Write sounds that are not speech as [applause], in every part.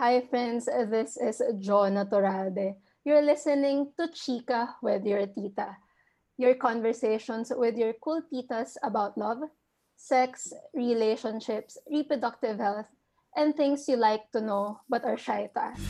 Hi, friends. This is Jonah Torade. You're listening to Chika with your tita. Your conversations with your cool titas about love, sex, relationships, reproductive health, and things you like to know but are shy to ask.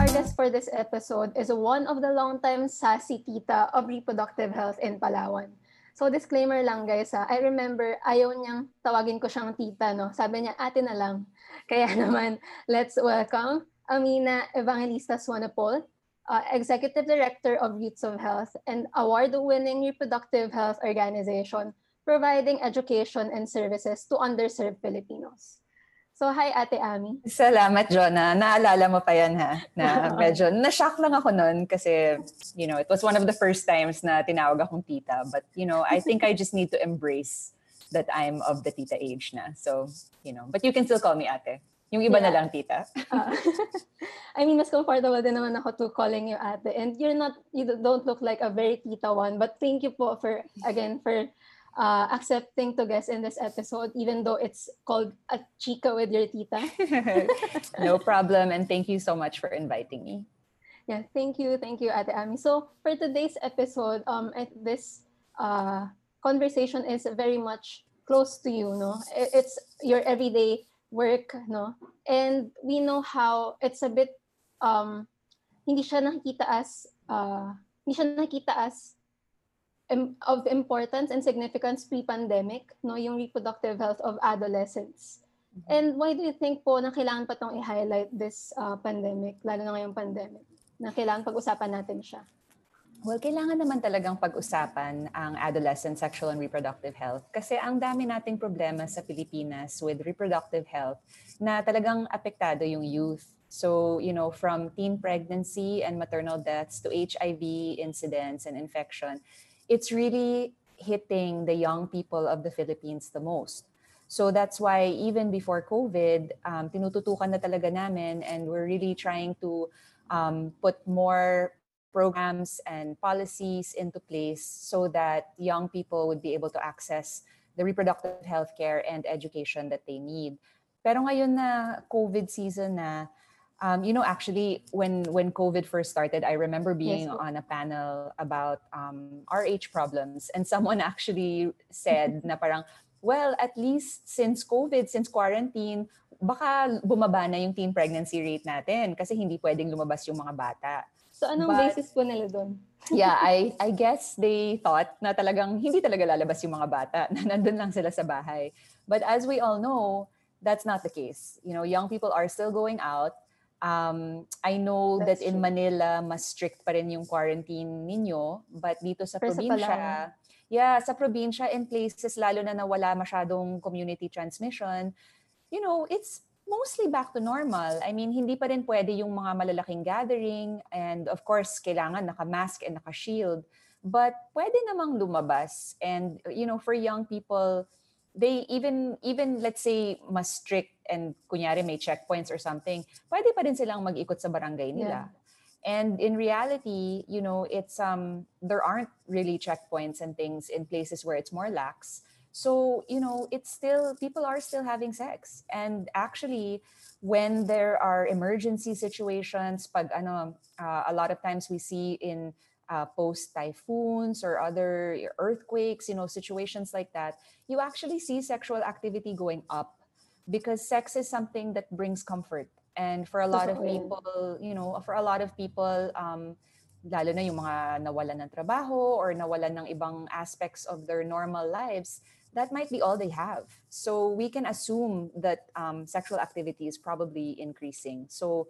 Our guest for this episode is one of the longtime sassy tita of reproductive health in Palawan. So disclaimer lang guys ha, I remember ayaw niyang tawagin ko siyang tita no. Sabi niya ate na lang. [laughs] Kaya naman, let's welcome Amina Evangelista Swanapol, uh, Executive Director of Roots of Health and award-winning reproductive health organization providing education and services to underserved Filipinos. So, hi Ate Ami. Salamat, Jonah. Naalala mo pa yan, ha? Na [laughs] medyo, na-shock lang ako noon kasi, you know, it was one of the first times na tinawag akong tita. But, you know, I think I just need to embrace that I'm of the tita age na. So, you know, but you can still call me ate. Yung iba yeah. na lang, tita. [laughs] uh, [laughs] I mean, mas comfortable din naman ako to calling you ate. And you're not, you don't look like a very tita one. But thank you po for, again, for uh, accepting to guest in this episode, even though it's called a chika with your tita. [laughs] no problem. And thank you so much for inviting me. Yeah, thank you. Thank you, Ate Ami. So for today's episode, um, this uh, conversation is very much close to you, no? It's your everyday work, no? And we know how it's a bit, um, hindi siya nakikita as, uh, hindi siya nakikita as of importance and significance pre-pandemic, no, yung reproductive health of adolescents. Mm-hmm. And why do you think po na kailangan pa tong i-highlight this uh, pandemic, lalo na ngayong pandemic, na kailangan pag-usapan natin siya? Well, kailangan naman talagang pag-usapan ang adolescent sexual and reproductive health kasi ang dami nating problema sa Pilipinas with reproductive health na talagang apektado yung youth. So, you know, from teen pregnancy and maternal deaths to HIV incidents and infection, it's really hitting the young people of the Philippines the most. So that's why even before COVID, um, tinututukan na talaga namin and we're really trying to um, put more programs and policies into place so that young people would be able to access the reproductive health care and education that they need. Pero ngayon na COVID season na, Um, you know, actually, when when COVID first started, I remember being yes. on a panel about um, RH problems, and someone [laughs] actually said na parang, well, at least since COVID, since quarantine, baka bumaba na yung teen pregnancy rate natin kasi hindi pwedeng lumabas yung mga bata. So anong But, basis po nila doon? [laughs] yeah, I I guess they thought na talagang hindi talaga lalabas yung mga bata, [laughs] na nandun lang sila sa bahay. But as we all know, that's not the case. You know, young people are still going out Um, I know That's that in true. Manila, mas strict pa rin yung quarantine ninyo. But dito sa Pero probinsya, sa yeah, sa probinsya and places lalo na nawala masyadong community transmission, you know, it's mostly back to normal. I mean, hindi pa rin pwede yung mga malalaking gathering and of course, kailangan naka-mask and naka-shield. But pwede namang lumabas. And, you know, for young people, they even even let's say mas strict and kunyari may checkpoints or something, pwede pa rin silang mag-ikot sa barangay nila. Yeah. And in reality, you know, it's um there aren't really checkpoints and things in places where it's more lax. So, you know, it's still people are still having sex. And actually, when there are emergency situations, pag ano, uh, a lot of times we see in uh, post typhoons or other earthquakes, you know, situations like that, you actually see sexual activity going up because sex is something that brings comfort. And for a lot of people, you know, for a lot of people, um, lalo na yung mga nawalan ng trabaho or nawalan ng ibang aspects of their normal lives, that might be all they have. So we can assume that um, sexual activity is probably increasing. So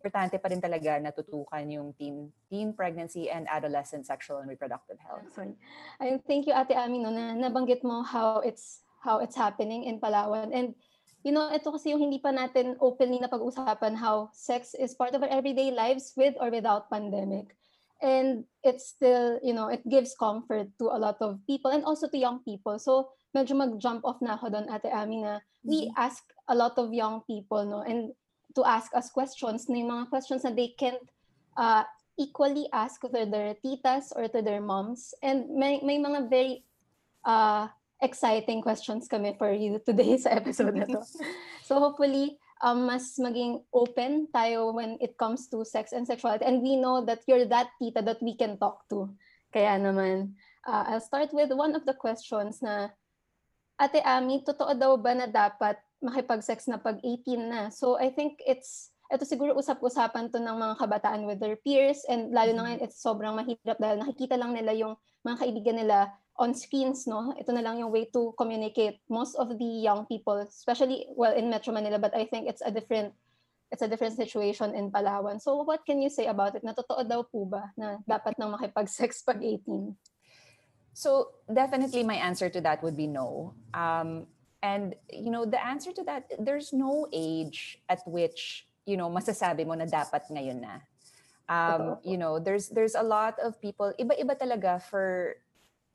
importante pa rin talaga natutukan yung teen, teen pregnancy and adolescent sexual and reproductive health. Sorry. I thank you Ate Ami no, na nabanggit mo how it's how it's happening in Palawan and you know, ito kasi yung hindi pa natin openly na pag-usapan how sex is part of our everyday lives with or without pandemic. And it's still, you know, it gives comfort to a lot of people and also to young people. So, medyo mag-jump off na ako doon, Ate Ami, na we mm-hmm. ask a lot of young people, no, and to ask us questions na yung mga questions na they can't uh, equally ask to their titas or to their moms. And may, may mga very uh, exciting questions kami for you today sa episode na to. [laughs] so hopefully, um, mas maging open tayo when it comes to sex and sexuality. And we know that you're that tita that we can talk to. Kaya naman, uh, I'll start with one of the questions na, Ate Ami, totoo daw ba na dapat makipag-sex na pag 18 na? So I think it's, ito siguro usap-usapan to ng mga kabataan with their peers and lalo na ngayon it's sobrang mahirap dahil nakikita lang nila yung mga kaibigan nila on screens, no? Ito na lang yung way to communicate. Most of the young people, especially, well, in Metro Manila, but I think it's a different it's a different situation in Palawan. So what can you say about it? Natotoo daw po ba na dapat nang makipag-sex pag 18? So definitely my answer to that would be no. Um, and you know, the answer to that, there's no age at which, you know, masasabi mo na dapat ngayon na. Um, you know, there's there's a lot of people, iba-iba talaga for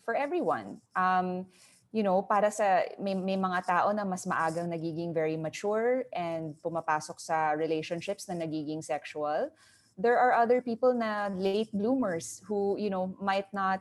for everyone. Um, you know, para sa may, may mga tao na mas maagang nagiging very mature and pumapasok sa relationships na nagiging sexual. There are other people na late bloomers who, you know, might not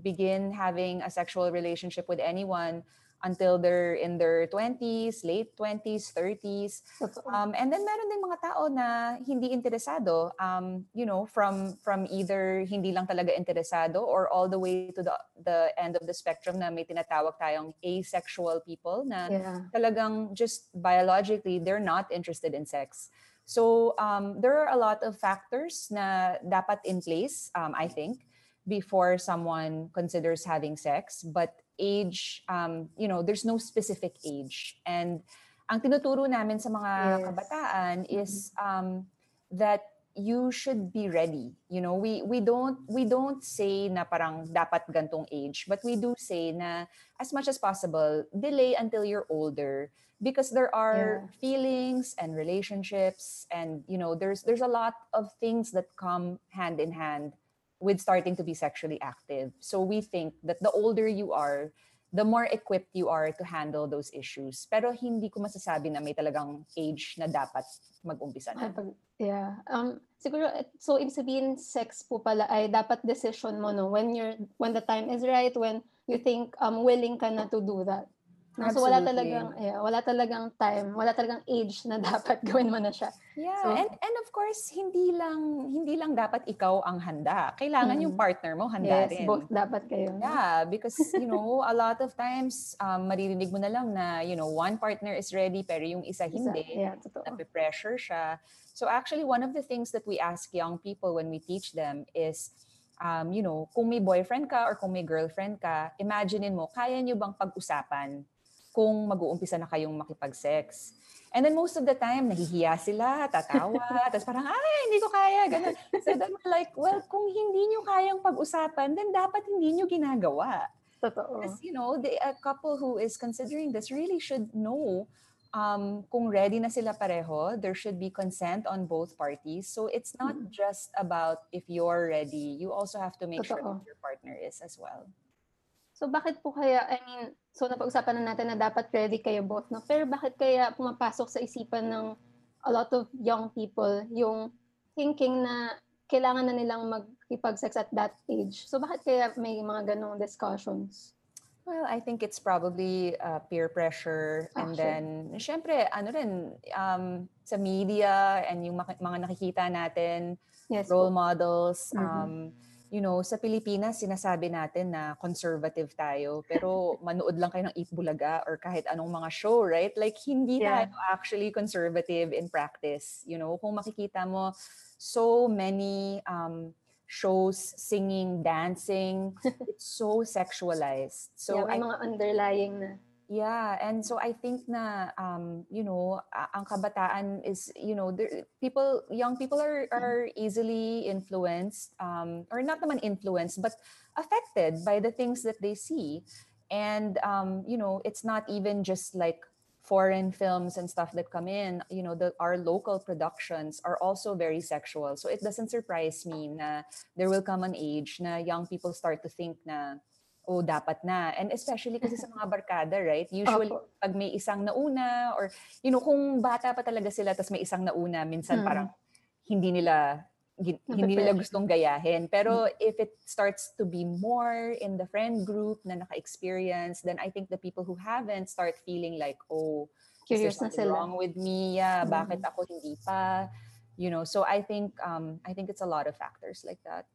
begin having a sexual relationship with anyone until they're in their 20s, late 20s, 30s. Um, and then meron din mga tao na hindi interesado, um, you know, from from either hindi lang talaga interesado or all the way to the the end of the spectrum na may tinatawag tayong asexual people na Yeah. talagang just biologically they're not interested in sex. So um, there are a lot of factors na dapat in place, um, I think, before someone considers having sex. But age, um, you know, there's no specific age. And ang tinuturo namin sa mga Yes. kabataan is um, that you should be ready. You know, we we don't we don't say na parang dapat gantong age, but we do say na as much as possible, delay until you're older because there are Yeah. feelings and relationships and you know there's there's a lot of things that come hand in hand with starting to be sexually active. So we think that the older you are, the more equipped you are to handle those issues. Pero hindi ko masasabi na may talagang age na dapat mag-umpisa na. Yeah. Um, siguro, eh, so ibig sabihin, sex po pala ay dapat decision mo, no? When you're, when the time is right, when you think um willing ka na to do that. So wala talagang, yeah, wala talagang time, wala talagang age na [laughs] dapat gawin mo na siya. Yeah, So- and and of course, hindi lang hindi lang dapat ikaw ang handa. Kailangan yung Mm. partner mo handa Yes, rin. both dapat kayo. Yeah, because you know, a lot of times um, maririnig mo na lang na you know, one partner is ready pero yung isa Isa, hindi. Yeah, totoo. nape-pressure siya. So actually, one of the things that we ask young people when we teach them is, um, you know, kung may boyfriend ka or kung may girlfriend ka, imaginein mo, kaya nyo bang pag-usapan kung mag-uumpisa na kayong makipag-sex? And then most of the time, nahihiya sila, tatawa, [laughs] tapos parang, ay, hindi ko kaya, ganun. So then we're like, well, kung hindi nyo kayang pag-usapan, then dapat hindi nyo ginagawa. Totoo. Because, you know, the, a couple who is considering this really should know um, kung ready na sila pareho. There should be consent on both parties. So it's not Mm. just about if you're ready. You also have to make sure Totoo. that your partner is as well. So bakit po kaya, I mean, so napag-usapan na natin na dapat ready kayo both, no? Pero bakit kaya pumapasok sa isipan ng a lot of young people yung thinking na kailangan na nilang mag-ipag-sex at that age? So bakit kaya may mga ganong discussions? Well, I think it's probably uh, peer pressure and Actually. then syempre ano rin um, sa media and yung mga nakikita natin Yes role po. models. Mhm. Um, you know, sa Pilipinas, sinasabi natin na conservative tayo, pero [laughs] manood lang kayo ng Eat Bulaga or kahit anong mga show, right? Like, hindi Yeah. tayo actually conservative in practice. You know, kung makikita mo, so many um, shows, singing, dancing, [laughs] it's so sexualized. So, yeah, may I mga underlying na. Yeah, and so I think na um, you know, ang kabataan is, you know, there, people, young people are are easily influenced, um, or not naman influenced, but affected by the things that they see, and um, you know, it's not even just like foreign films and stuff that come in. You know, the our local productions are also very sexual, so it doesn't surprise me na there will come an age na young people start to think na oh, dapat na. And especially kasi sa mga barkada, right? Usually, Opo. pag may isang nauna or, you know, kung bata pa talaga sila tapos may isang nauna, minsan Mm. parang hindi nila hindi nila gustong gayahin. Pero if it starts to be more in the friend group na naka-experience, then I think the people who haven't start feeling like, oh, is there Curious na something sila. wrong with me? Yeah, Mm. bakit ako hindi pa? You know, so I think um I think it's a lot of factors like that.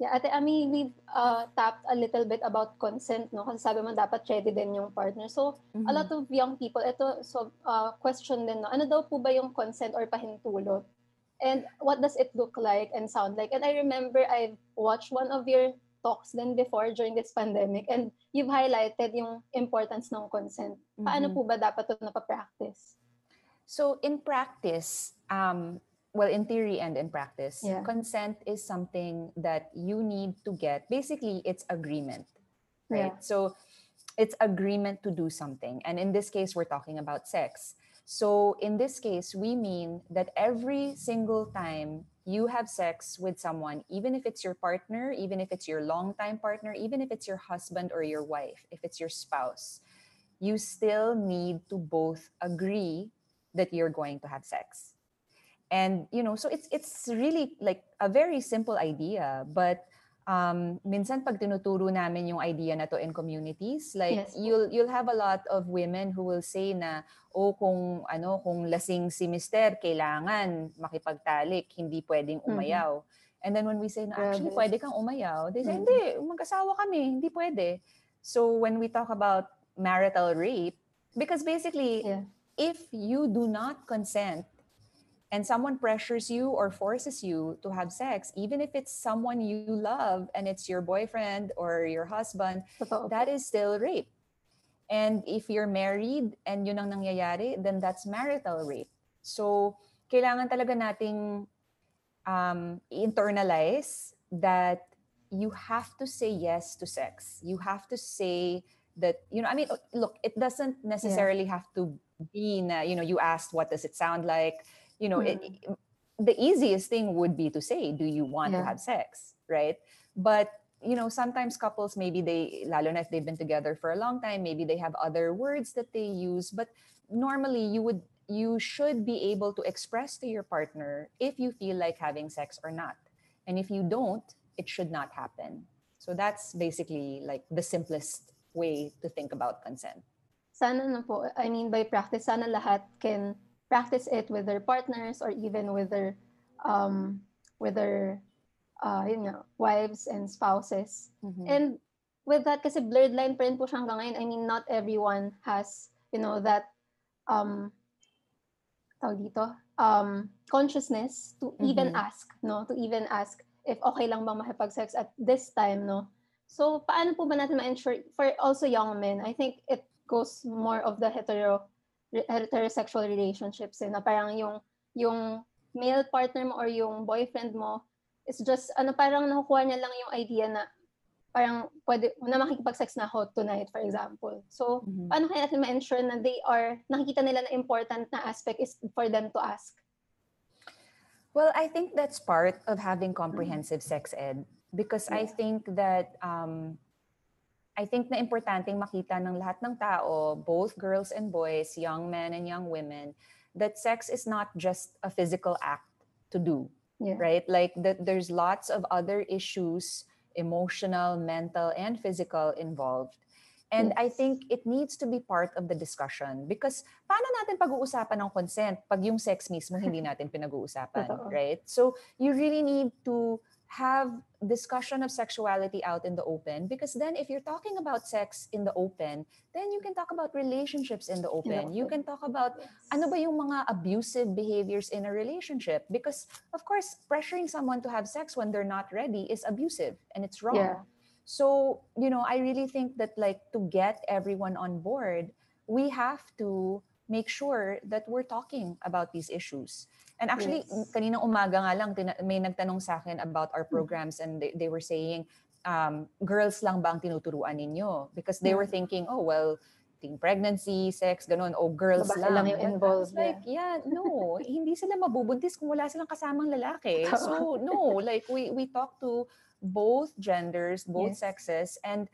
Yeah, Ate Ami, we've uh, tapped a little bit about consent, no? Kasi sabi mo, dapat ready din yung partner. So, a lot of young people, ito, so, uh, question din, no? Ano daw po ba yung consent or pahintulot? And what does it look like and sound like? And I remember I've watched one of your talks then before during this pandemic and you've highlighted yung importance ng consent. Paano Mhm. po ba dapat ito napapractice? So in practice, um, well, in theory and in practice, Yeah. consent is something that you need to get. Basically, it's agreement, right? Yeah. So it's agreement to do something. And in this case, we're talking about sex. So in this case, we mean that every single time you have sex with someone, even if it's your partner, even if it's your longtime partner, even if it's your husband or your wife, if it's your spouse, you still need to both agree that you're going to have sex. And you know, so it's it's really like a very simple idea, but um minsan pag tinuturo namin yung idea na to in communities, like Yes you'll you'll have a lot of women who will say na oh kung ano kung lasing si mister kailangan makipagtalik, hindi pwedeng Mhm. umayaw. And then when we say na actually pwede kang umayaw, they say Mhm. hindi, mag-asawa kami, hindi pwede. So when we talk about marital rape, because basically Yeah. if you do not consent and someone pressures you or forces you to have sex, even if it's someone you love and it's your boyfriend or your husband, Totoo that is still rape. And if you're married and yun ang nangyayari, then that's marital rape. So, kailangan talaga nating um, internalize that you have to say yes to sex. You have to say that, you know, I mean, look, it doesn't necessarily have to be, na, you know, you asked, what does it sound like? You know, hmm. it, the easiest thing would be to say, do you want to have sex? Right? But you know, sometimes couples maybe they, lalo na if they've been together for a long time, maybe they have other words that they use. But normally, you would, you should be able to express to your partner if you feel like having sex or not. And if you don't, it should not happen. So that's basically like the simplest way to think about consent. sana na po, I mean by practice, sana lahat can practice it with their partners or even with their um with their uh yun nga, wives and spouses. Mm-hmm. And with that kasi blurred line pa rin po siya hanggang ngayon. I mean not everyone has, you know, that um tawag dito, um consciousness to even Mhm. ask, no? To even ask if okay lang bang makipag-sex at this time, no? So, paano po ba natin ma-ensure for also young men? I think it goes more of the hetero heterosexual relationships eh, na parang yung yung male partner mo or yung boyfriend mo is just ano parang nakukuha niya lang yung idea na parang pwede na makikipag-sex na ako tonight for example. So, Mhm. paano kaya natin ma-ensure na they are nakikita nila na important na aspect is for them to ask? Well, I think that's part of having comprehensive sex ed because I Yeah. think that um, I think na importanteng makita ng lahat ng tao, both girls and boys, young men and young women, that sex is not just a physical act to do, Yeah. right? Like that there's lots of other issues, emotional, mental, and physical involved. And I think it needs to be part of the discussion because paano natin pag-uusapan ng consent pag yung sex mismo hindi [laughs] natin pinag-uusapan, right? So you really need to have discussion of sexuality out in the open because then if you're talking about sex in the open, then you can talk about relationships in the open. You can talk about ano ba yung mga abusive behaviors in a relationship because of course pressuring someone to have sex when they're not ready is abusive and it's wrong. Yeah. So, you know, I really think that like to get everyone on board, we have to make sure that we're talking about these issues. And actually, Yes. kanina umaga nga lang, may nagtanong sa akin about our programs and they, they were saying, um, girls lang ba ang tinuturuan ninyo? Because they were Mm. thinking, oh, well, teen pregnancy, sex, ganun, oh, girls Babae lang. lang yung involved, like, yeah, no, [laughs] hindi sila mabubuntis kung wala silang kasamang lalaki. So, no, like we we talk to both genders, both Yes. sexes, and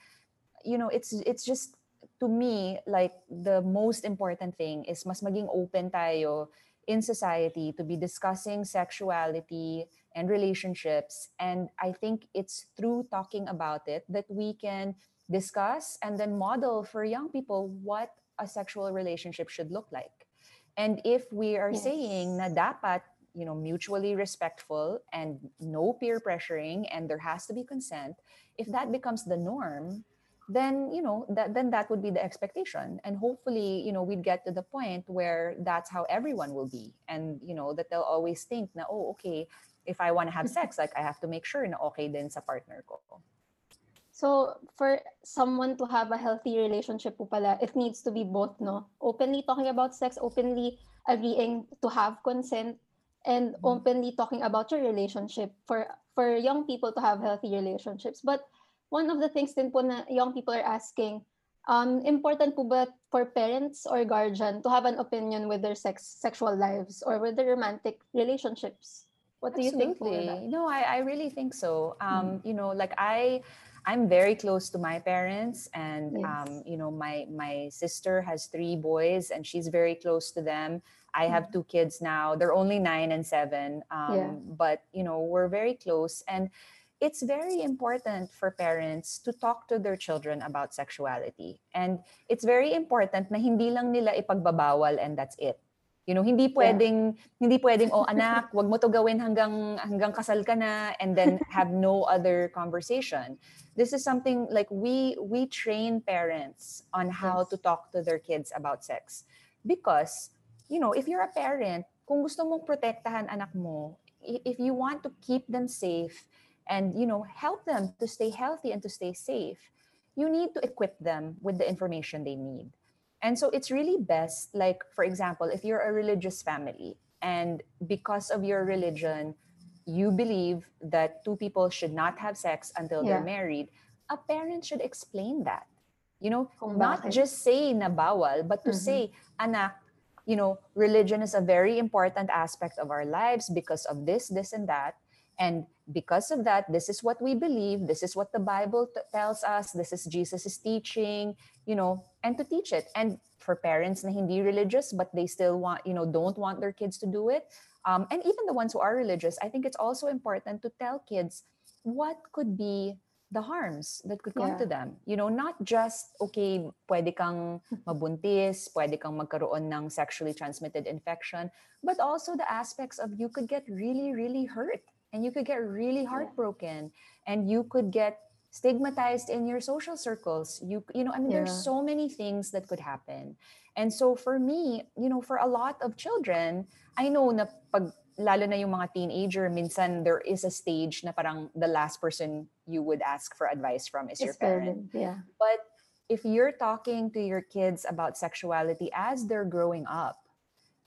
you know, it's it's just to me like the most important thing is mas maging open tayo in society to be discussing sexuality and relationships. And I think it's through talking about it that we can discuss and then model for young people what a sexual relationship should look like. And if we are Yes. saying na dapat, you know, mutually respectful and no peer pressuring and there has to be consent, if that becomes the norm, then you know that then that would be the expectation and hopefully you know we'd get to the point where that's how everyone will be and you know that they'll always think na oh okay if i want to have sex like i have to make sure na okay din sa partner ko So, for someone to have a healthy relationship po pala, it needs to be both, no? Openly talking about sex, openly agreeing to have consent, and Mhm. openly talking about your relationship for for young people to have healthy relationships. But one of the things din po na young people are asking, um, important po ba for parents or guardian to have an opinion with their sex sexual lives or with their romantic relationships? What do you think po with that? Absolutely. No, I, I really think so. Um, you know, like I I'm very close to my parents and Yes. um, you know, my my sister has three boys and she's very close to them. I have two kids now. They're only nine and seven. Um, Yeah. but you know, we're very close and it's very important for parents to talk to their children about sexuality. And it's very important na hindi lang nila ipagbabawal and that's it. You know, hindi pwedeng hindi pwedeng oh [laughs] anak, wag mo to gawin hanggang hanggang kasal ka na and then have no other conversation. This is something like we we train parents on how Yes. to talk to their kids about sex. Because, you know, if you're a parent, kung gusto mong protektahan anak mo, if you want to keep them safe and, you know, help them to stay healthy and to stay safe, you need to equip them with the information they need. And so it's really best, like, for example, if you're a religious family and because of your religion, you believe that two people should not have sex until they're married, a parent should explain that. You know, Kung not bakit. just say na bawal, but to Mhm. say, anak, you know, religion is a very important aspect of our lives because of this, this, and that. And because of that, this is what we believe. This is what the Bible t- tells us. This is Jesus' teaching, you know, and to teach it. And for parents na hindi religious, but they still want, you know, don't want their kids to do it. Um, and even the ones who are religious, I think it's also important to tell kids what could be the harms that could come Yeah. to them. You know, not just, okay, pwede kang [laughs] mabuntis, pwede kang magkaroon ng sexually transmitted infection, but also the aspects of you could get really, really hurt and you could get really heartbroken and you could get stigmatized in your social circles. You, you know, I mean, there's so many things that could happen. And so for me, you know, for a lot of children, I know na pag lalo na yung mga teenager, minsan there is a stage na parang the last person you would ask for advice from is your parent. parent, Yeah. But if you're talking to your kids about sexuality as they're growing up,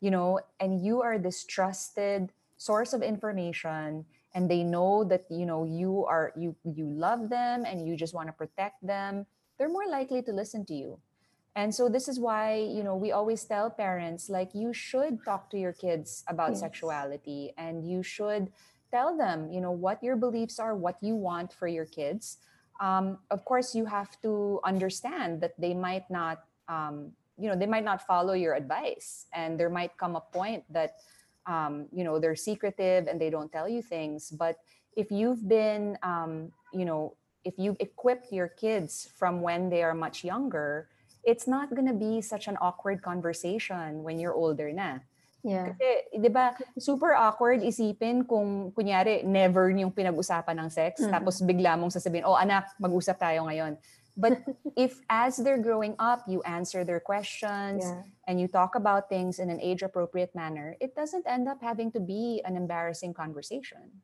you know, and you are this trusted source of information and they know that you know you are you you love them and you just want to protect them, they're more likely to listen to you. And so this is why, you know, we always tell parents like you should talk to your kids about Yes. sexuality and you should tell them, you know, what your beliefs are, what you want for your kids um, of course you have to understand that they might not um, you know they might not follow your advice and there might come a point that um, you know they're secretive and they don't tell you things but if you've been um, you know if you've equipped your kids from when they are much younger it's not going to be such an awkward conversation when you're older na Yeah. kasi, di ba, super awkward isipin kung, kunyari, never yung pinag-usapan ng sex, Mhm. tapos bigla mong sasabihin, oh anak, mag-usap tayo ngayon. But [laughs] if as they're growing up, you answer their questions Yeah. and you talk about things in an age-appropriate manner, it doesn't end up having to be an embarrassing conversation.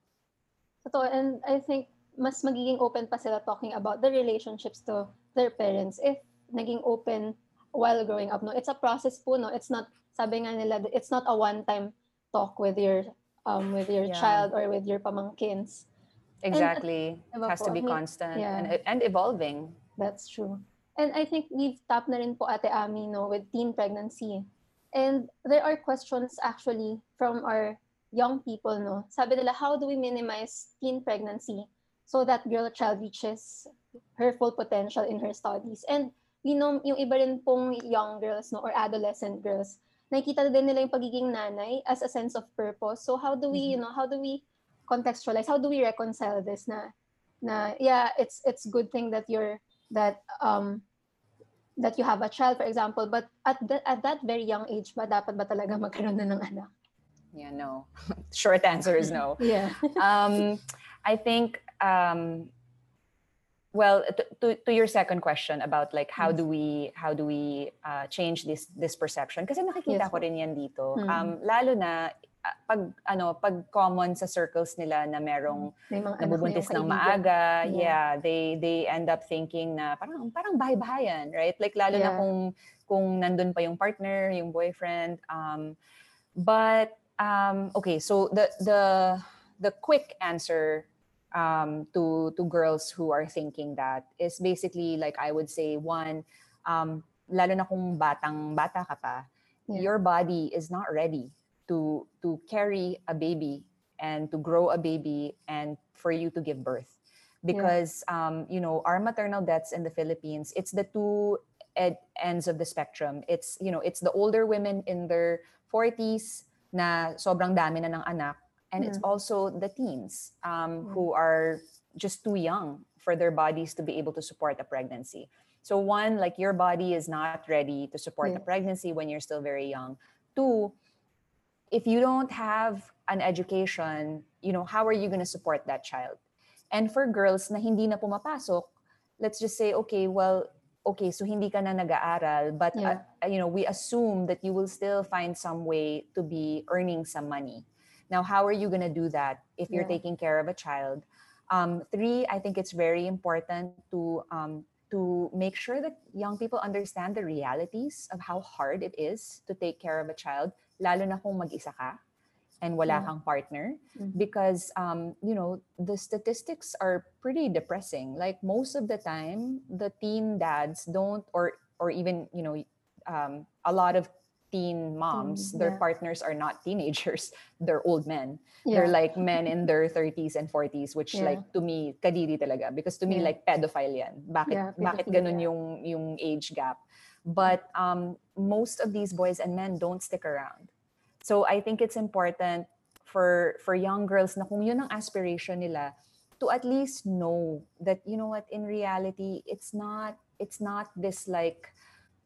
Totoo. And I think mas magiging open pa sila talking about the relationships to their parents if naging open while growing up. No, it's a process po. No, it's not sabi nga nila, it's not a one-time talk with your um with your Yeah. child or with your pamangkins. Exactly. diba It has to be I mean, constant yeah. and, and evolving. That's true. And I think we've tapped na rin po Ate Ami no, with teen pregnancy. And there are questions actually from our young people. No? Sabi nila, how do we minimize teen pregnancy so that girl child reaches her full potential in her studies? And we know yung iba rin pong young girls no, or adolescent girls, nakikita din nila yung pagiging nanay as a sense of purpose. So how do we, you know, how do we contextualize how do we reconcile this na na yeah it's it's good thing that you're that um that you have a child for example but at the, at that very young age ba dapat ba talaga [laughs] magkaroon na ng anak? Yeah no. [laughs] Short answer is no. [laughs] Yeah. Um i think um well to, to, to your second question about like how Yes. do we how do we uh, change this this perception? Kasi nakikita Yes. ko rin yan dito. Mm. um lalo na pag ano pag common sa circles nila na merong na yung nabubuntis ng maaga Yeah. yeah they they end up thinking na parang parang bahay-bahayan right like lalo na Yeah. kung kung nandun pa yung partner yung boyfriend um but um okay so the the the quick answer um to to girls who are thinking that is basically like I would say one um lalo na kung batang bata ka pa Yeah. your body is not ready to to carry a baby and to grow a baby and for you to give birth. Because um you know our maternal deaths in the Philippines it's the two ed- ends of the spectrum. It's you know it's the older women in their 40s na sobrang dami na ng anak. And it's Mm. also the teens um, Mm. who are just too young for their bodies to be able to support a pregnancy. So one like your body is not ready to support a pregnancy when you're still very young. Two if you don't have an education you know how are you going to support that child and for girls na hindi na pumapasok let's just say okay well okay so hindi ka na nag-aaral but Yeah. uh, you know we assume that you will still find some way to be earning some money now how are you going to do that if you're Yeah. taking care of a child um, three i think it's very important to um, to make sure that young people understand the realities of how hard it is to take care of a child lalo na kung mag-isa ka and wala Yeah. kang partner Mhm. because um, you know the statistics are pretty depressing like most of the time the teen dads don't or or even you know um, a lot of teen moms Mm, their yeah. partners are not teenagers [laughs] they're old men yeah. they're like [laughs] men in their 30s and 40s which Yeah. like to me kadiri talaga because to me Yeah. like pedophile yan bakit Yeah, bakit ganun yung yung age gap but um most of these boys and men don't stick around so i think it's important for for young girls na kung yun ang aspiration nila to at least know that you know what in reality it's not it's not this like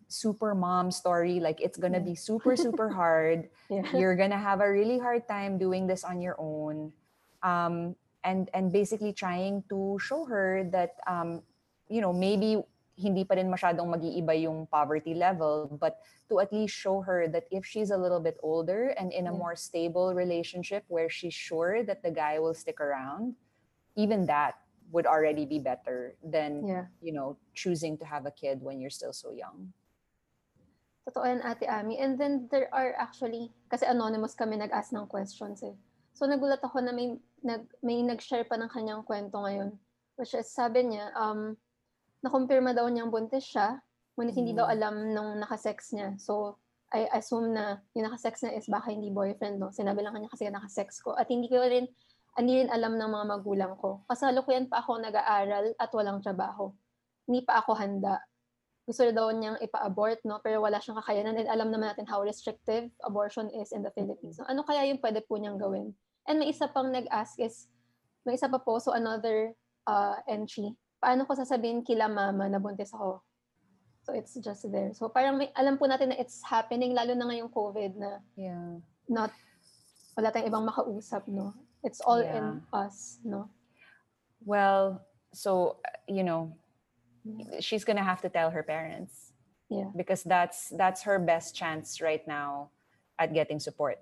super mom story like it's gonna Yeah. be super super [laughs] hard yeah. you're gonna have a really hard time doing this on your own um, and and basically trying to show her that um, you know maybe hindi pa rin masyadong mag-iiba yung poverty level but to at least show her that if she's a little bit older and in a more stable relationship where she's sure that the guy will stick around even that would already be better than yeah. you know choosing to have a kid when you're still so young Totoo yan, Ate Ami. And then there are actually, kasi anonymous kami nag-ask ng questions eh. So nagulat ako na may, nag, may nag-share pa ng kanyang kwento ngayon. Which is, sabi niya, um, nakumpirma daw niyang buntis siya, ngunit hindi daw Mm. alam nung nakasex niya. So, I assume na yung nakasex niya is baka hindi boyfriend, no? Sinabi lang kanya kasi nakasex ko. At hindi ko rin, hindi rin alam ng mga magulang ko. Kasalukuyan pa ako nag-aaral at walang trabaho. Hindi pa ako handa gusto daw niyang ipa-abort, no? Pero wala siyang kakayanan. And alam naman natin how restrictive abortion is in the Philippines. So, ano kaya yung pwede po niyang gawin? And may isa pang nag-ask is, may isa pa po, so another uh, entry. Paano ko sasabihin kila mama na buntis ako? So, it's just there. So, parang may, alam po natin na it's happening, lalo na ngayong COVID na yeah not, wala tayong ibang makausap, no? It's all Yeah. in us, no? Well, so you know, she's gonna have to tell her parents Yeah. because that's that's her best chance right now at getting support.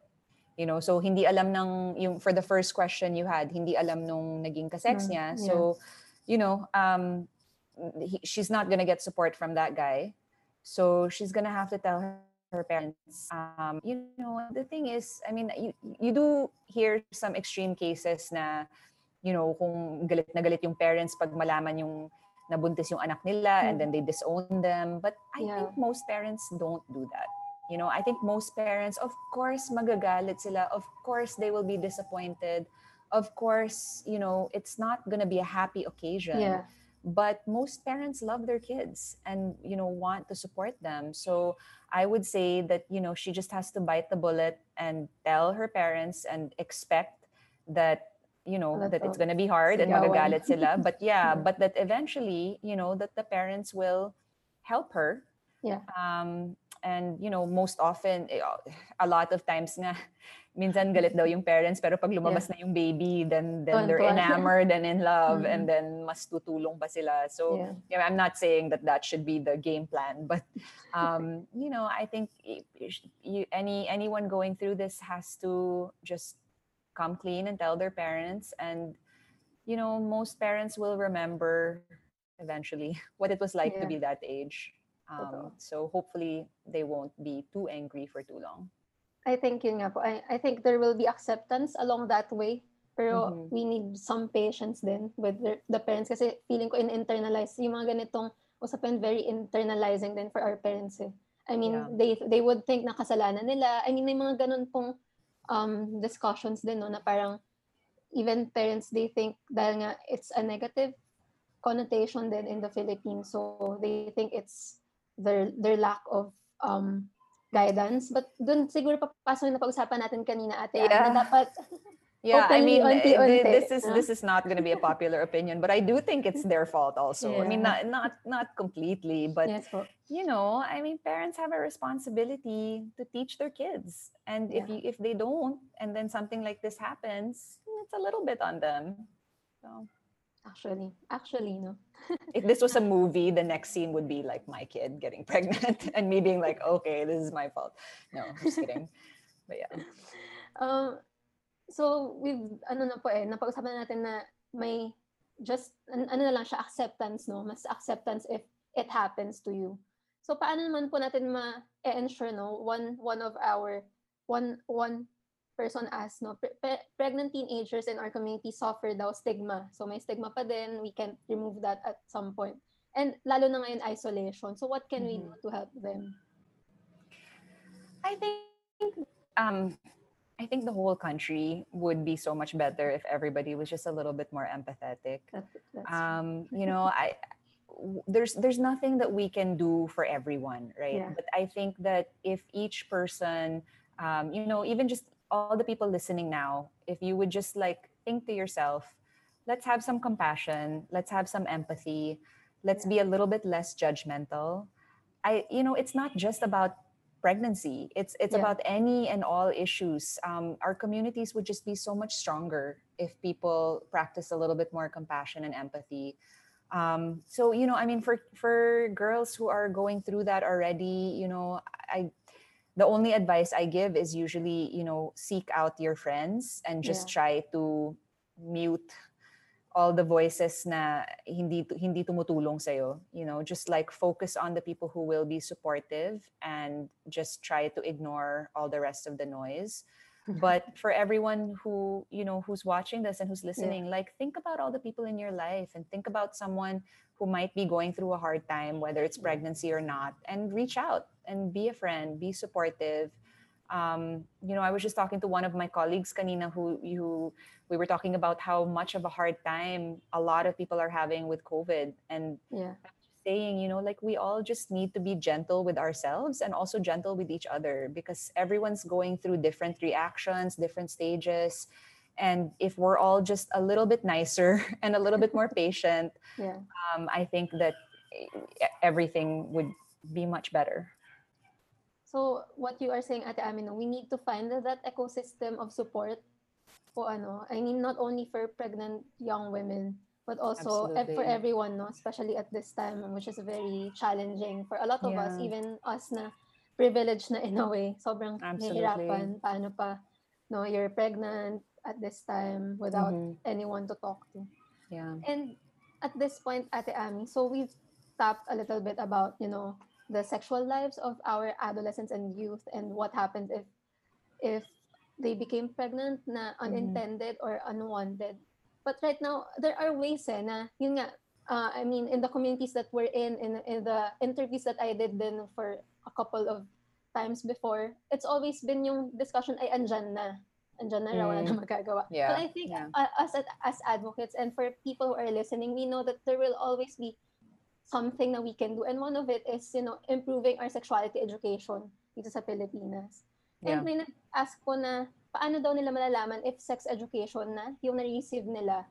You know, so hindi alam ng yung for the first question you had, hindi alam nung naging kasex Mm, niya. yeah. So, you know, um he, she's not gonna get support from that guy. So she's gonna have to tell her, her parents. Um, you know, the thing is, I mean, you you do hear some extreme cases na, you know, kung galit na galit yung parents pag malaman yung nabuntis yung anak nila and Mm. then they disown them. But I Yeah. think most parents don't do that. You know, I think most parents, of course, magagalit sila. Of course, they will be disappointed. Of course, you know, it's not gonna be a happy occasion Yeah. but most parents love their kids and you know want to support them so i would say that you know she just has to bite the bullet and tell her parents and expect that you know that it's gonna be hard and magagalit sila [laughs] but yeah Yeah. but that eventually you know that the parents will help her Yeah. um and you know most often eh, a lot of times nga minsan galit daw yung parents pero pag lumabas na yung baby then then they're enamored and in love Mm. and then mas tutulong pa sila so Yeah. yeah, I'm not saying that that should be the game plan, but um, you know, I think you, any anyone going through this has to just come clean and tell their parents, and you know, most parents will remember eventually [laughs] what it was like to be that age. Um, so hopefully they won't be too angry for too long. I think yun nga po. I, I think there will be acceptance along that way. Pero Mhm. we need some patience din with the, the parents kasi feeling ko in-internalize yung mga ganitong usapin very internalizing din for our parents eh. I mean, Yeah. they they would think na kasalanan nila. I mean, may mga ganun pong um, discussions din no na parang even parents they think dahil nga it's a negative connotation din in the Philippines so they think it's their their lack of um guidance but dun siguro papasok na pag-usapan natin kanina ate Yeah. na dapat [laughs] Yeah, I mean, eh, unti-unti, th- this is this is not going to be a popular opinion, but I do think it's their fault also. I mean, not not not completely, but yes you know, I mean, parents have a responsibility to teach their kids, and if you if they don't, and then something like this happens, it's a little bit on them. So, actually actually no [laughs] if this was a movie, the next scene would be like my kid getting [laughs] pregnant and me being like, okay, this is my fault. No, I'm just kidding. But yeah. [laughs] Um, so with ano na po eh, napag-usapan natin na may just an- ano na lang siya acceptance no, mas acceptance if it happens to you. So paano naman po natin ma-ensure no one one of our one one person asked no pre- pre- pregnant teenagers in our community suffer daw stigma. So may stigma pa din, we can remove that at some point. And lalo na ngayon isolation. So what can we do to help them? I think um I think the whole country would be so much better if everybody was just a little bit more empathetic. That, that's Um, you [laughs] know, I there's there's nothing that we can do for everyone, right? Yeah. But I think that if each person, um, you know, even just all the people listening now, if you would just like think to yourself, let's have some compassion, let's have some empathy, let's be a little bit less judgmental. I, you know, it's not just about pregnancy. It's it's Yeah. about any and all issues. Um, our communities would just be so much stronger if people practice a little bit more compassion and empathy. Um, so you know, I mean, for for girls who are going through that already, you know, I the only advice I give is usually, you know, seek out your friends and just try to mute all the voices na hindi hindi tumutulong sa you know just like focus on the people who will be supportive and just try to ignore all the rest of the noise but [laughs] for everyone who you know who's watching this and who's listening like think about all the people in your life and think about someone who might be going through a hard time whether it's pregnancy or not and reach out and be a friend be supportive. Um, you know i was just talking to one of my colleagues kanina who who we were talking about how much of a hard time a lot of people are having with covid. And yeah. Saying, you know, like we all just need to be gentle with ourselves and also gentle with each other because everyone's going through different reactions, different stages. And if we're all just a little bit nicer [laughs] and a little bit more [laughs] patient, Yeah. um, I think that everything would be much better. So what you are saying, Ate Amino, we need to find that ecosystem of support po ano, I mean not only for pregnant young women, but also for everyone, no, especially at this time which is very challenging for a lot of us, even us na privileged na in a way. Sobrang Absolutely. nahihirapan paano pa no, you're pregnant at this time without Mhm. anyone to talk to. Yeah. And at this point, Ate Ami, so we've tapped a little bit about, you know, the sexual lives of our adolescents and youth and what happens if if they became pregnant na unintended or unwanted. But right now, there are ways eh, na, yun nga, uh, I mean, in the communities that we're in, in, in the interviews that I did then for a couple of times before, it's always been yung discussion ay andyan na. Andyan na raw, wala na magagawa. Yeah, But I think yeah. uh, us as, as advocates and for people who are listening, we know that there will always be something that we can do. And one of it is, you know, improving our sexuality education dito sa Pilipinas. Yeah. And may nag-ask ko na, paano daw nila malalaman if sex education na yung na-receive nila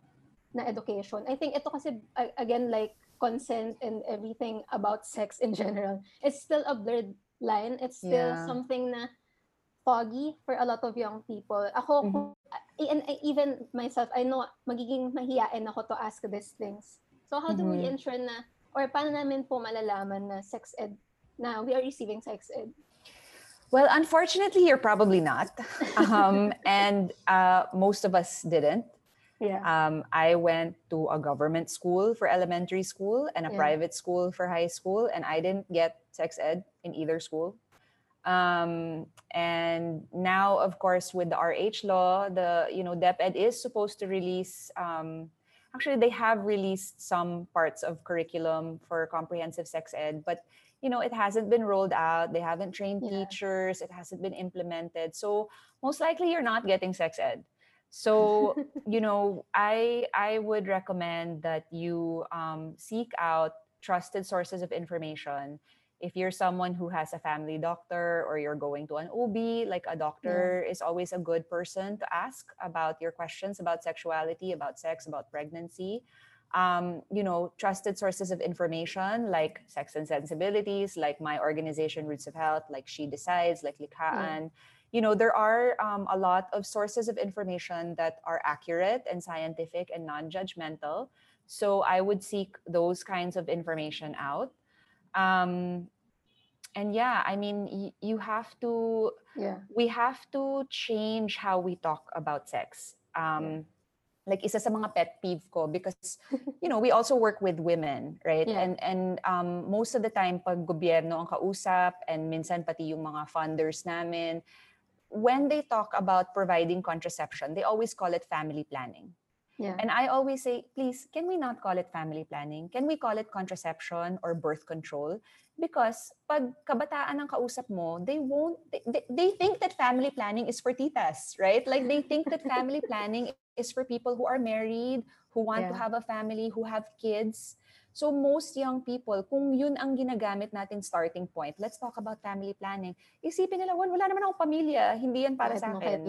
na education. I think ito kasi, again, like consent and everything about sex in general, it's still a blurred line. It's still Yeah. something na foggy for a lot of young people. Ako, Mhm. kung- and even myself, I know magiging mahiyain ako to ask these things. So how do we Mhm. ensure na, or paano namin po malalaman na sex ed, na we are receiving sex ed? Well, unfortunately, you're probably not. [laughs] Um, and uh, most of us didn't. Yeah. Um, I went to a government school for elementary school and a Yeah. private school for high school, and I didn't get sex ed in either school. Um, and now, of course, with the RH law, the you know DepEd is supposed to release. Um, actually, they have released some parts of curriculum for comprehensive sex ed, but you know it hasn't been rolled out. They haven't trained Yeah. teachers. It hasn't been implemented. So most likely, you're not getting sex ed. So [laughs] you know, I I would recommend that you um, seek out trusted sources of information. If you're someone who has a family doctor or you're going to an OB, like a doctor is always a good person to ask about your questions about sexuality, about sex, about pregnancy. Um, you know, trusted sources of information like Sex and Sensibilities, like my organization Roots of Health, like She Decides, like Likhaan you know there are um, a lot of sources of information that are accurate and scientific and non-judgmental. So i would seek those kinds of information out. Um, and yeah i mean y- you have to Yeah. we have to change how we talk about sex. Um, like isa sa mga pet peeve ko because [laughs] you know we also work with women right Yeah. and and um, most of the time pag gobyerno ang kausap and minsan pati yung mga funders namin when they talk about providing contraception they always call it family planning Yeah. and I always say, please, can we not call it family planning? Can we call it contraception or birth control? Because pag kabataan ang kausap mo, they won't, they, they- they think that family planning is for titas, right? Like they think that family [laughs] planning is for people who are married, who want to have a family, who have kids. So most young people, kung yun ang ginagamit nating starting point, let's talk about family planning. Isipin nila, "Wal- wala naman akong pamilya, hindi yan para Kahit sa akin.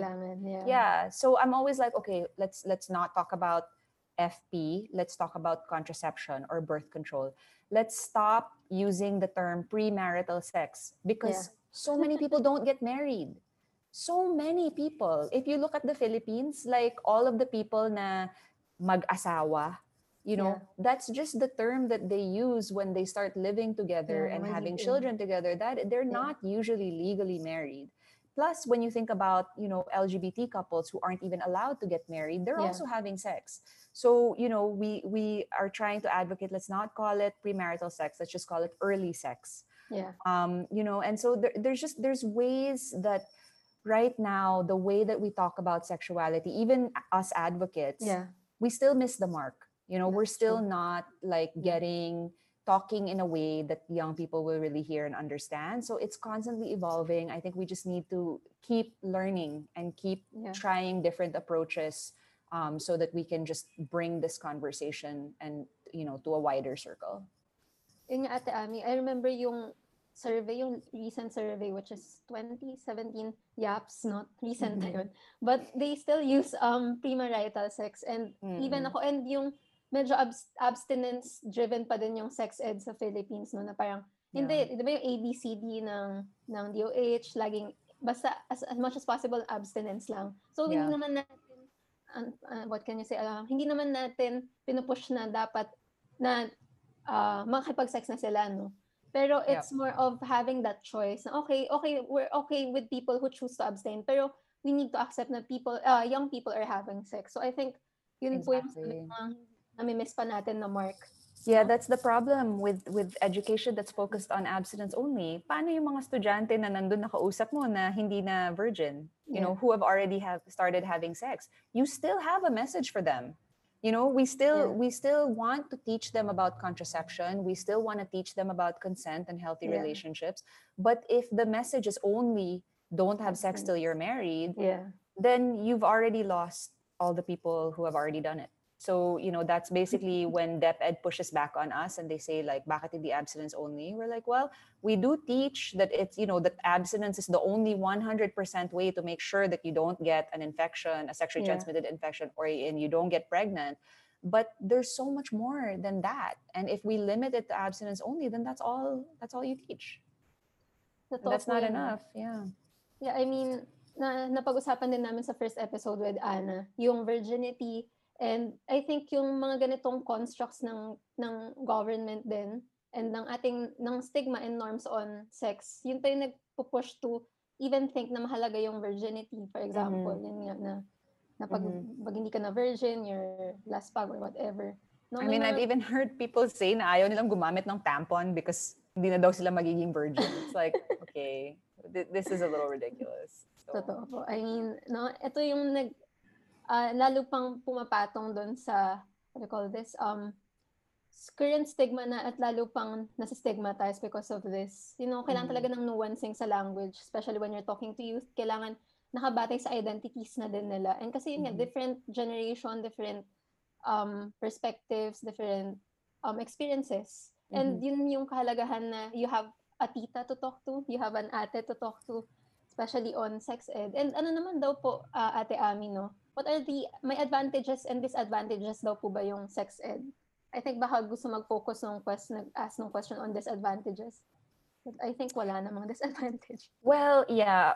Yeah. Yeah. So I'm always like, okay, let's let's not talk about FP. Let's talk about contraception or birth control. Let's stop using the term premarital sex because so many people don't get married. So many people. If you look at the Philippines, like all of the people na mag-asawa, you know, that's just the term that they use when they start living together Yeah, and having children together. That they're Yeah. not usually legally married. Plus, when you think about, you know, LGBT couples who aren't even allowed to get married, they're Yeah. also having sex. So, you know, we we are trying to advocate, let's not call it premarital sex, let's just call it early sex. Yeah. Um, you know, and so there, there's just there's ways that right now, the way that we talk about sexuality, even us advocates, Yeah. we still miss the mark. You know, we're still true. not like getting talking in a way that young people will really hear and understand. So it's constantly evolving. I think we just need to keep learning and keep Yeah. trying different approaches um, so that we can just bring this conversation and you know to a wider circle. Yun nga, Ate Ami, I remember yung survey, yung recent survey, which is 2017 YAPS, not recent na Mhm. yun. But they still use um premarital sex. And even Mm-mm. ako, and yung medyo abs- abstinence-driven pa din yung sex ed sa Philippines, no, na parang, hindi, di ba yung ABCD ng, ng DOH, laging, basta as, as much as possible, abstinence lang. So, Yeah. hindi naman natin, an- uh, what can you say, uh, hindi naman natin pinupush na dapat na uh, makipag-sex na sila, no? Pero it's more of having that choice. Okay, okay, we're okay with people who choose to abstain, pero we need to accept na people, uh, young people are having sex. So I think yun po yung Exactly. uh, nami-miss pa natin na mark. Yeah, that's the problem with with education that's focused on abstinence only. Paano yung mga estudyante na nandun nakausap mo na hindi na virgin, you know, Yeah. who have already have started having sex? You still have a message for them. You know, we still Yeah. we still want to teach them about contraception. We still want to teach them about consent and healthy Yeah. relationships. But if the message is only don't have sex till you're married, Yeah. then you've already lost all the people who have already done it. So, you know, that's basically when DepEd pushes back on us and they say like, bakit hindi abstinence only? We're like, well, we do teach that it's, you know, that abstinence is the only 100% way to make sure that you don't get an infection, a sexually Yeah. transmitted infection, or and you don't get pregnant. But there's so much more than that. And if we limit it to abstinence only, then that's all that's all you teach. That's not enough. Yeah. Yeah, I mean, na napag-usapan din namin sa first episode with Anna, yung virginity and I think yung mga ganitong constructs ng ng government din and ng ating ng stigma and norms on sex, yun pa yung nagpo-push to even think na mahalaga yung virginity, for example, yun nga na na pag, Mhm. pag hindi ka na virgin, you're last pag or whatever. No, I mean, I've mga- even heard people say na ayaw nilang gumamit ng tampon because hindi na daw sila magiging virgin. It's like, okay, th- this is a little ridiculous. So, Totoo po. I mean, no, ito yung nag ah, lalo pang pumapatong doon sa what do you call this? Um current stigma na at lalo pang nasa-stigmatize because of this. You know, kailangan Mhm. talaga ng nuancing sa language, especially when you're talking to youth. Kailangan nakabatay sa identities na din nila. And kasi yun nga, Mhm. different generation, different um, perspectives, different um, experiences. And yun yung kahalagahan na you have a tita to talk to, you have an ate to talk to, especially on sex ed. And ano naman daw po, ah, ate Ami, no? What are the, may advantages and disadvantages daw po ba yung sex ed? I think baka gusto mag-focus ng question, nag-ask ng question on disadvantages. But I think wala namang [laughs] disadvantage. well, yeah.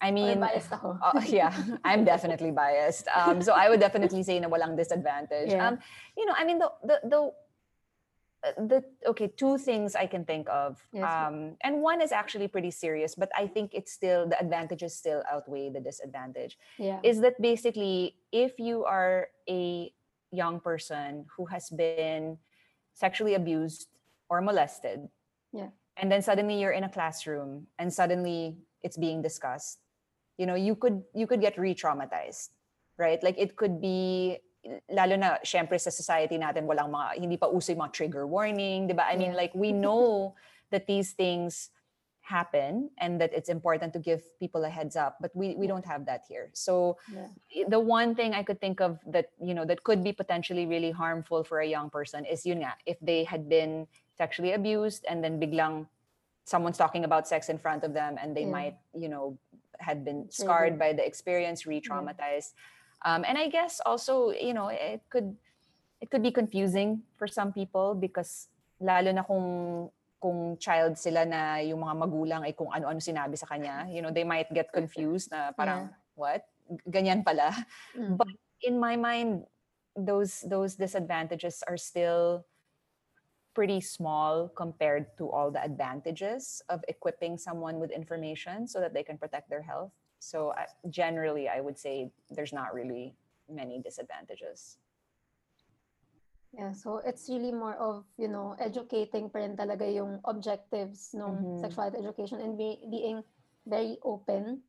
I mean, biased ako. uh, [laughs] yeah, I'm definitely biased. Um, so I would definitely say na walang disadvantage. Yeah. Um, you know, I mean, the the the the okay, two things I can think of. Yes, Um, and one is actually pretty serious, but I think it's still the advantages still outweigh the disadvantage. Yeah. is that basically if you are a young person who has been sexually abused or molested Yeah. and then suddenly you're in a classroom and suddenly it's being discussed you know you could you could get re-traumatized right like it could be lalo na syempre sa society natin walang mga hindi pa uso yung mga trigger warning 'di ba i mean Yeah. like we [laughs] know that these things happen and that it's important to give people a heads up but we we don't have that here so Yeah. the one thing I could think of that you know that could be potentially really harmful for a young person is yun nga if they had been sexually abused and then biglang someone's talking about sex in front of them and they Yeah. might you know had been scarred by the experience re-traumatized um, and I guess also you know it could it could be confusing for some people because lalo na kung kung child sila na yung mga magulang ay kung ano-ano sinabi sa kanya you know they might get confused na parang what? Ganyan pala. Mm. but in my mind those those disadvantages are still pretty small compared to all the advantages of equipping someone with information so that they can protect their health so I, generally i would say there's not really many disadvantages Yeah, so it's really more of, you know, educating pa rin talaga yung objectives ng Mhm. sexuality education and be, being very open,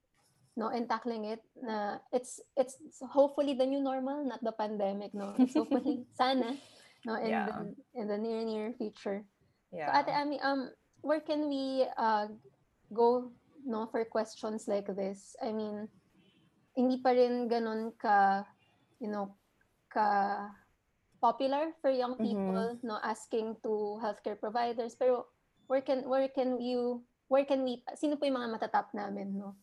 no, and tackling it na it's it's hopefully the new normal, not the pandemic, no. It's [laughs] hopefully sana, no, in Yeah. the in the near near future. yeah So Ate Ami, um, where can we uh go, no, for questions like this? I mean, hindi pa rin ganun ka, you know, ka popular for young Mhm. people, no, asking to healthcare providers. Pero where can where can you where can we sino po yung mga matatap namin, no?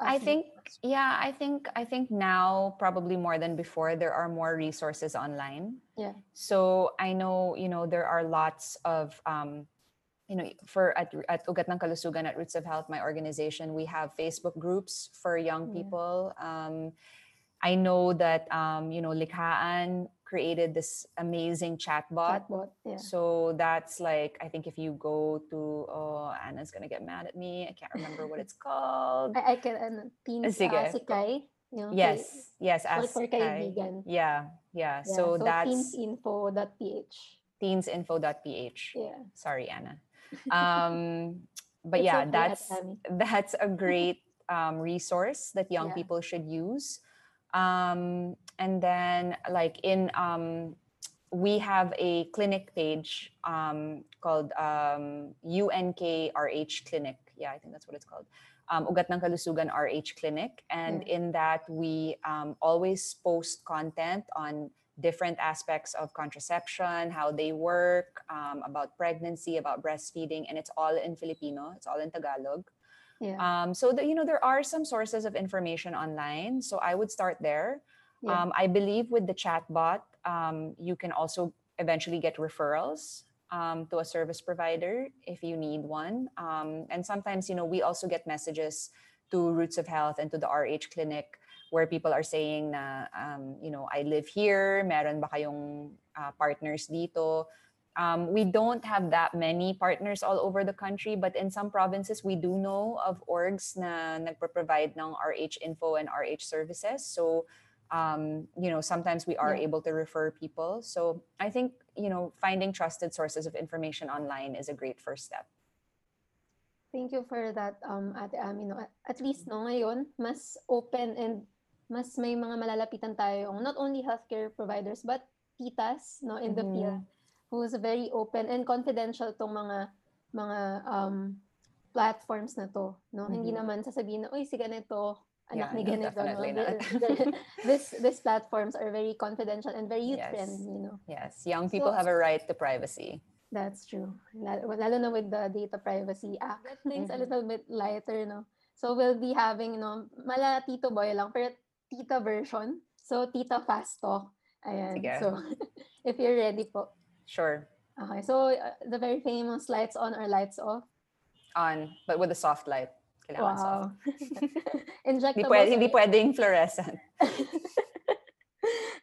I think yeah, I think I think now probably more than before there are more resources online. Yeah. So I know, you know, there are lots of um you know, for at at Ugat ng Kalusugan at Roots of Health, my organization, we have Facebook groups for young Yeah. people. Um I know that um, you know, Likhaan created this amazing chatbot. chatbot. Yeah. So that's like I think if you go to oh Anna's gonna get mad at me. I can't remember what it's [laughs] called. I, I can ano, teens Sige. uh, yung Yes, yes, ask for kaibigan. Yeah, yeah. Yeah, So, that's teensinfo.ph. teensinfo.ph. Yeah. Sorry, Anna. Um, but It's yeah, that's that's a [laughs] great um, resource that young Yeah. people should use. Um, and then, like in um, we have a clinic page um, called um, UNKRH Clinic. Yeah, I think that's what it's called. Um, Ugat ng Kalusugan RH Clinic. And in that, we um, always post content on different aspects of contraception, how they work, um, about pregnancy, about breastfeeding, and it's all in Filipino. It's all in Tagalog. Yeah. Um, so the, you know there are some sources of information online. So I would start there. Yeah. Um, I believe with the chatbot, um, you can also eventually get referrals um, to a service provider if you need one. Um, and sometimes, you know, we also get messages to Roots of Health and to the RH clinic where people are saying na, um, you know, I live here, meron ba kayong uh, partners dito? Um, we don't have that many partners all over the country, but in some provinces, we do know of orgs na nagpo-provide ng RH info and RH services. So, um, you know, sometimes we are Yeah. able to refer people. So I think, you know, finding trusted sources of information online is a great first step. Thank you for that, um, Ate Ami. No? At- At least, no, ngayon, mas open and mas may mga malalapitan tayong not only healthcare providers, but titas, no, in the Mhm. field, who's very open and confidential tong mga mga um, platforms na to, no? Hindi Mhm. naman sasabihin na, uy, si ganito, anak Yeah, ni no, ganito, no? [laughs] the- this, these platforms are very confidential and very Yes. youth-friendly, no? Yes, young people So- have a right to privacy. That's true. Lalo, lalo na with the Data Privacy Act. That things a Mhm. little bit lighter, no? So we'll be having, no, mala Tito Boy lang, pero Tita version. So Tita Fast Talk. Ayan. Sige. So [laughs] if you're ready po. Sure, Okay. So uh, the very famous lights on or lights off. on, but with a soft light. Kailangan soft. [laughs] Wow. Hindi, injectables. pwede, hindi pwedeng fluorescent. [laughs]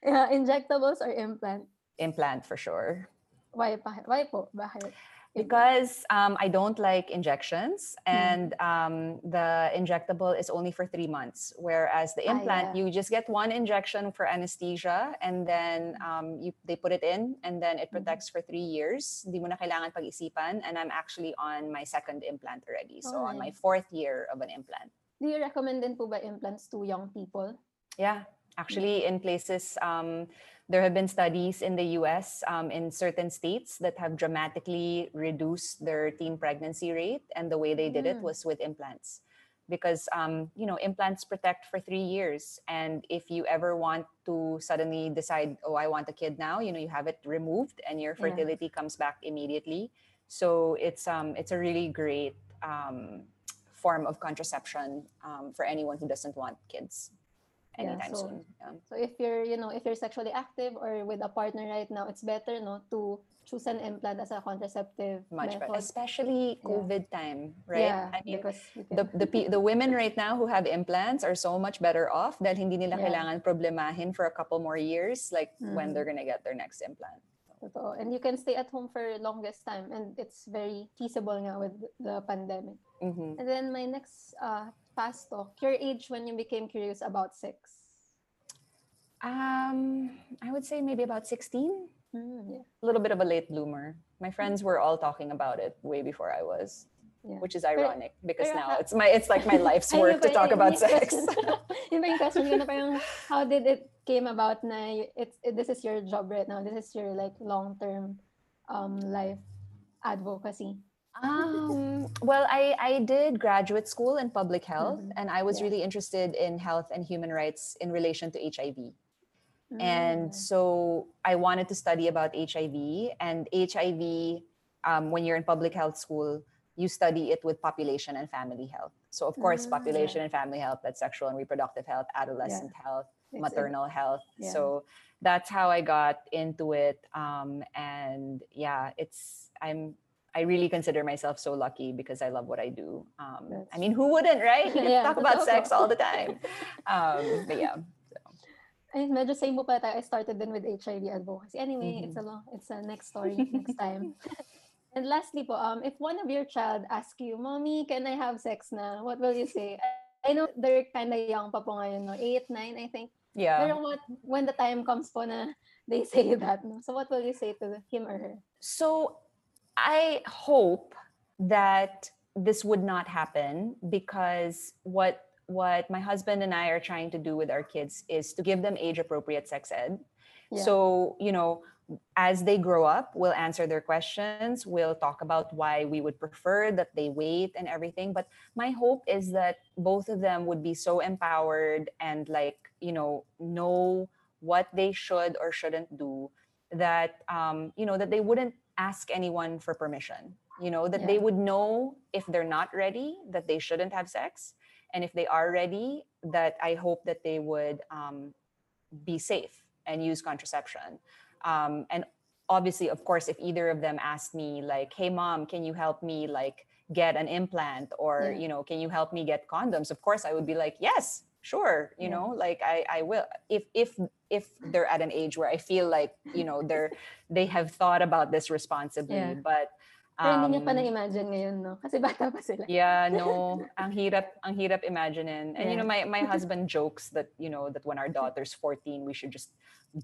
yeah, injectables or implant. Implant for sure. Why, pa, why po? Bakit? Because um, I don't like injections, Hmm. and um, the injectable is only for three months, whereas the Ah, implant yeah. you just get one injection for anesthesia, and then um, you, they put it in, and then it Mhm. protects for three years. Hindi mo na kailangan pag-isipan, and I'm actually on my second implant already, so Oh, on my fourth year of an implant. Do you recommend din po ba implants to young people? Yeah, actually, in places, um, there have been studies in the US um, in certain states that have dramatically reduced their teen pregnancy rate. And the way they did Mm. it was with implants. Because, um, you know, implants protect for three years. And if you ever want to suddenly decide, oh, I want a kid now, you know, you have it removed and your Yeah. fertility comes back immediately. So it's, um, it's a really great um, form of contraception um, for anyone who doesn't want kids Yeah, anytime so- soon. Yeah. So if you're, you know, if you're sexually active or with a partner right now, it's better, no, to choose an implant as a contraceptive Much better, method. especially Yeah. COVID time, right? Yeah, I mean, because the the the women right now who have implants are so much better off dahil hindi nila Yeah. kailangan problemahin for a couple more years, like Mhm. when they're gonna get their next implant. totoo. and you can stay at home for longest time, and it's very feasible nga with the pandemic. Mhm. And then my next uh, fast talk, your age when you became curious about sex. Um, I would say maybe about sixteen. Mm, yeah, A little bit of a late bloomer. My friends were all talking about it way before I was, yeah. which is ironic because pero now ha- it's my it's like my [laughs] life's work to talk yun about [laughs] [laughs] yung sex. question. yun pa yung question ko na parang, how did it came about na it's, it, this is your job right now, this is your like long-term um, life advocacy. Um, well, I, I did graduate school in public health, Mhm. and I was Yeah. really interested in health and human rights in relation to HIV. Mm. And so I wanted to study about HIV, and HIV, um, when you're in public health school, you study it with population and family health. So, of course, Ah. population and family health, that's sexual and reproductive health, adolescent health, It's maternal health. yeah. So that's how I got into it. Um, and yeah, it's I'm I really consider myself so lucky because I love what I do. Um, I mean, who wouldn't, right? [laughs] You Yeah, talk about sex all the [laughs] time. Um, but yeah, Ay, medyo same po pala tayo. I started then with HIV advocacy. Anyway, Mhm. it's a long, it's a next story next time. [laughs] and lastly po, um, if one of your child asks you, Mommy, can I have sex na? What will you say? I know they're kind of young pa po ngayon, no? 8, 9, I think. yeah. Pero what, when the time comes po na they say that, no? So what will you say to him or her? So I hope that this would not happen because what what my husband and I are trying to do with our kids is to give them age appropriate sex ed. Yeah. So, you know, as they grow up, we'll answer their questions. We'll talk about why we would prefer that they wait and everything. But my hope is that both of them would be so empowered and like, you know, know what they should or shouldn't do that um, you know that they wouldn't ask anyone for permission you know that they would know if they're not ready that they shouldn't have sex. And if they are ready that i hope that they would um, be safe and use contraception. Um, and obviously of course if either of them asked me like hey mom can you help me like get an implant? Or Yeah. you know can you help me get condoms? Of course i would be like yes sure you Yeah. know like i i will if if if they're at an age where i feel like you know they're [laughs] they have thought about this responsibly Yeah. but Pero hindi niya pa um, na-imagine ngayon, no? Kasi bata pa sila. yeah no [laughs] ang hirap ang hirap imagine and you know my my [laughs] husband jokes that you know that when our daughter's 14 we should just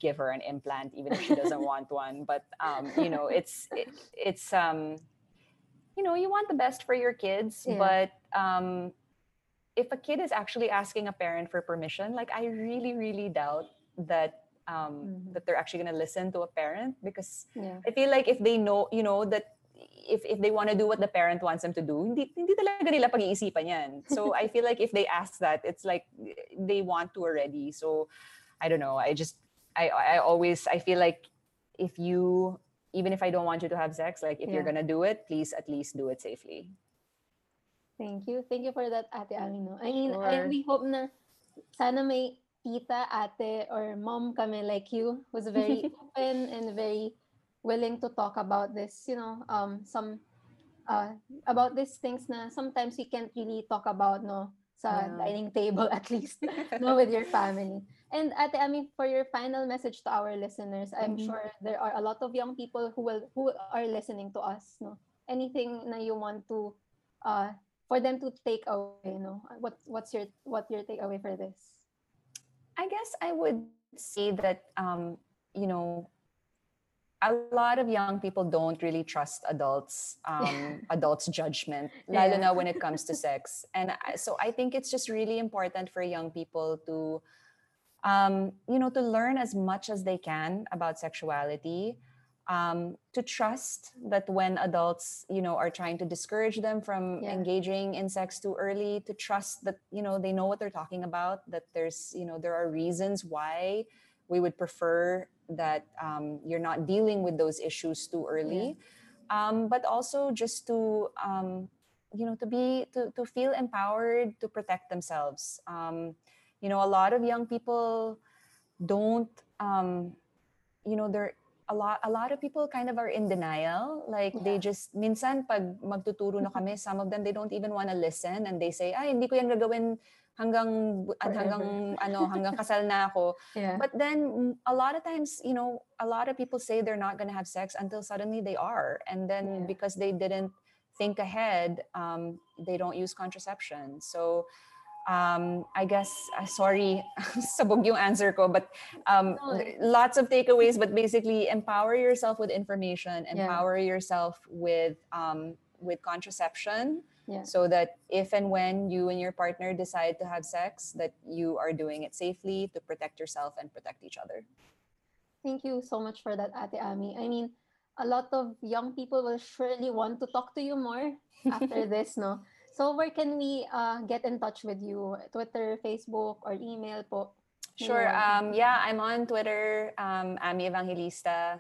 give her an implant even if she doesn't want one but um you know it's it, it's um you know you want the best for your kids Yeah. but um if a kid is actually asking a parent for permission like i really really doubt that um Mhm. that they're actually going to listen to a parent because Yeah. I feel like if they know, you know, that if if they want to do what the parent wants them to do, hindi hindi talaga nila pag-iisipan yan. So [laughs] I feel like if they ask that, it's like they want to already. So I don't know. I just I I always I feel like if you even if I don't want you to have sex, like if you're gonna do it, please at least do it safely. Thank you. Thank you for that, Ate Amino. I mean, I, Sure. we hope na sana may tita, ate, or mom kami like you who's very [laughs] open and very willing to talk about this, you know, um, some, uh, about these things na sometimes we can't really talk about, no, sa Yeah. dining table [laughs] at least, [laughs] no, with your family. And Ate Ami, for your final message to our listeners, I'm Mhm. sure there are a lot of young people who will who are listening to us, no. Anything na you want to uh for them to take away, no? What what's your what your takeaway for this? I guess I would say that um, you know, a lot of young people don't really trust adults, um, [laughs] adults' judgment, lalo Yeah. na when it [laughs] comes to sex. And I- so I think it's just really important for young people to, um, you know, to learn as much as they can about sexuality. Um, to trust that when adults, you know, are trying to discourage them from Yeah. engaging in sex too early, to trust that, you know, they know what they're talking about, that there's, you know, there are reasons why we would prefer that um, you're not dealing with those issues too early. Um, but also just to, um, you know, to be, to, to feel empowered to protect themselves. Um, you know, a lot of young people don't, um, you know, they're, a lot a lot of people kind of are in denial like they Yeah. just minsan pag magtuturo na kami some of them they don't even want to listen and they say ay hindi ko yan gagawin hanggang at hanggang ano hanggang [laughs] kasal na ako Yeah. but then a lot of times you know a lot of people say they're not going to have sex until suddenly they are and then Yeah. because they didn't think ahead um, they don't use contraception so um, I guess uh, sorry [laughs] sabog yung answer ko but um, No, lots of takeaways but basically empower yourself with information Yeah. empower yourself with um, with contraception Yeah. so that if and when you and your partner decide to have sex that you are doing it safely to protect yourself and protect each other Thank you so much for that, Ate Ami. I mean, a lot of young people will surely want to talk to you more [laughs] after this, no? So where can we uh, get in touch with you? Twitter, Facebook, or email po? Sure. Um, yeah, I'm on Twitter, um, Ami Evangelista.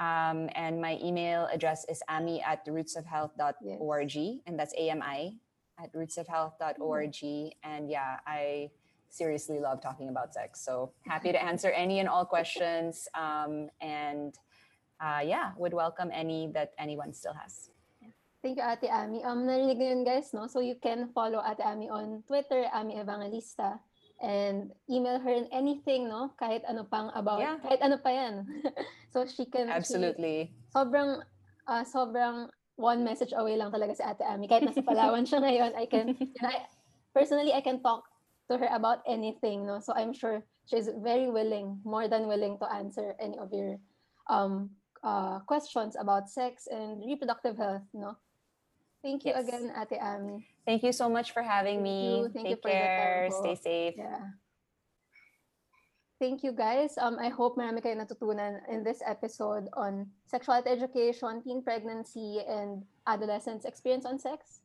Um, and my email address is ami at rootsofhealth.org. And that's AMI at rootsofhealth.org. And yeah, I seriously love talking about sex. So happy to answer any and all questions. Um, and uh, yeah, would welcome any that anyone still has. Thank you, Ate Ami. Um, narinig niyo yun, guys, no? So you can follow Ate Ami on Twitter, Ami Evangelista, and email her in anything, no? Kahit ano pang about, Yeah. kahit ano pa yan. [laughs] so she can, she- Absolutely. sobrang, uh, sobrang one message away lang talaga si Ate Ami. Kahit nasa Palawan siya ngayon, I can, [laughs] you know, I, personally, I can talk to her about anything, no? So I'm sure she's very willing, more than willing to answer any of your um, uh, questions about sex and reproductive health, no? Thank you Yes. again, Ate Ami. Thank you so much for having Thank me. you. Thank you Take for the care. Stay safe. Yeah. Thank you guys. Um, I hope marami kayo natutunan in this episode on sexuality education, teen pregnancy, and adolescents' experience on sex.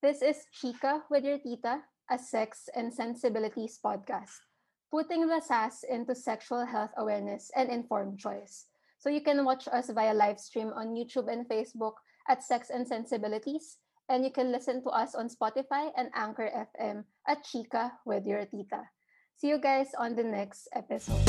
This is Chika with your tita, a sex and sensibilities podcast. putting the sass into sexual health awareness and informed choice. So you can watch us via live stream on YouTube and Facebook at Sex and Sensibilities, and you can listen to us on Spotify and Anchor FM at Chika with your tita. See you guys on the next episode.